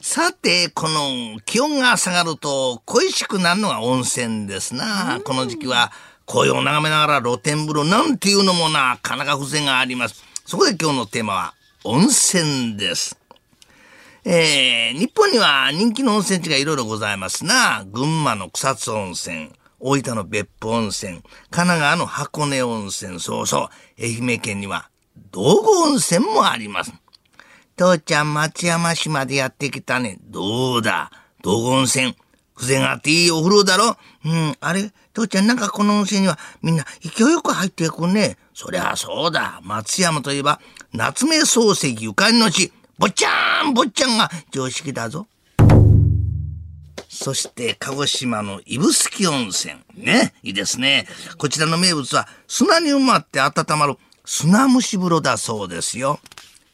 さて、この気温が下がると恋しくなるのが温泉ですな。この時期は紅葉を眺めながら露天風呂なんていうのもなかなか風情があります。そこで今日のテーマは温泉です。えー、日本には人気の温泉地がいろいろございますな。群馬の草津温泉、大分の別府温泉、神奈川の箱根温泉、そうそう、愛媛県には道後温泉もあります。父ちゃん松山市までやってきたね。どうだ？道後温泉。風情があっていいお風呂だろ？うん、あれ？父ちゃんなんかこの温泉にはみんな勢いよく入っていくね。そりゃそうだ。松山といえば夏目漱石ゆかりの地。坊ちゃん坊ちゃんが常識だぞ。そして、鹿児島の指宿温泉。ね。いいですね。こちらの名物は砂に埋まって温まる砂蒸し風呂だそうですよ。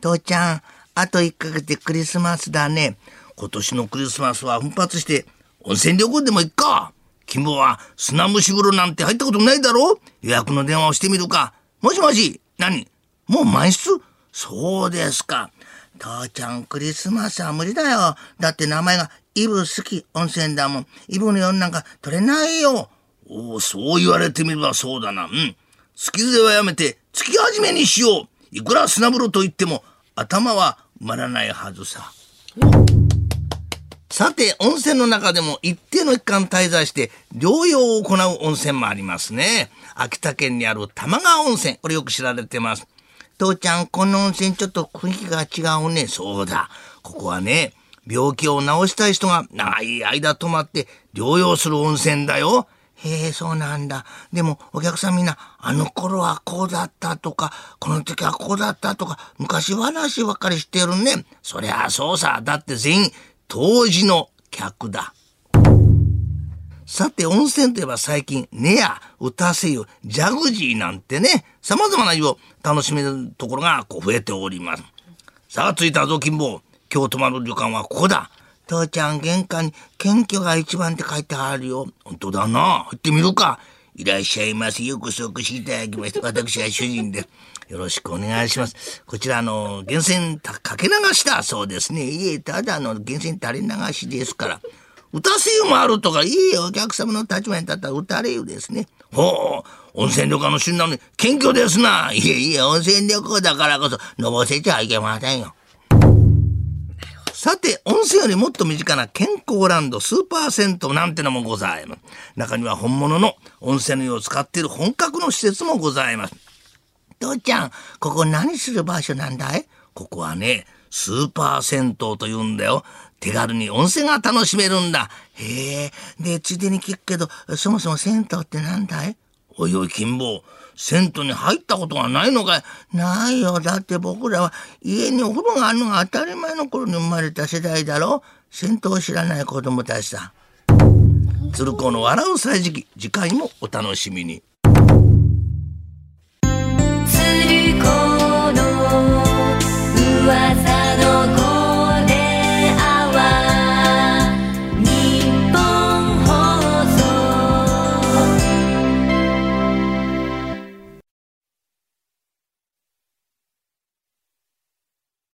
父ちゃん、あと1ヶ月でクリスマスだね。今年のクリスマスは奮発して温泉旅行でも行っか。君は砂蒸し風呂なんて入ったことないだろ予約の電話をしてみるか。もしもし何？もう満室？そうですか。父ちゃん、クリスマスは無理だよ。だって名前がイブ好き温泉だもん。イブの夜なんか取れないよ。おお、そう言われてみればそうだな。うん。好き勢はやめて月始めにしよう。いくら砂風呂と言っても頭はまらないはずさ。さて、温泉の中でも一定の期間滞在して療養を行う温泉もありますね。秋田県にある玉川温泉。これよく知られてます。父ちゃん、この温泉ちょっと雰囲気が違うね。そうだ。ここはね、病気を治したい人が長い間泊まって療養する温泉だよ。へえ、そうなんだ。でも、お客さんみんな、あの頃はこうだったとか、この時はこうだったとか、昔話ばっかりしてるね。そりゃそうさ。だって全員、当時の客だ。さて、温泉といえば最近、寝や、歌せ湯、ジャグジーなんてね、様々な湯を楽しめるところがこう増えております。さあ、着いたぞ、金坊。今日泊まる旅館はここだ。父ちゃん、玄関に謙虚が一番って書いてあるよ。本当だな。入ってみるか。いらっしゃいませ。よくそこしいただきまして、私は主人で。よろしくお願いします。こちら、あの、源泉かけ流しだそうですね。いえ、ただの源泉垂れ流しですから。歌せ湯もあるとか、いいお客様の立場に立ったら歌れ湯ですね。ほう、温泉旅館の旬なのに謙虚ですな。いえいえ、温泉旅行だからこそ、のぼせちゃいけませんよ。さて、温泉よりもっと身近な健康ランド、スーパー銭湯なんてのもございます。中には本物の温泉の湯を使っている本格の施設もございます。父ちゃん、ここ何する場所なんだい？ここはね、スーパー銭湯と言うんだよ。手軽に温泉が楽しめるんだ。へえ。で、ついでに聞くけど、そもそも銭湯ってなんだい？おいおい、金坊。銭湯に入ったことがないのかい？ないよ。だって僕らは家にお風呂があるのが当たり前の頃に生まれた世代だろ？銭湯を知らない子供たちさ。鶴子の笑う歳時期、次回もお楽しみに。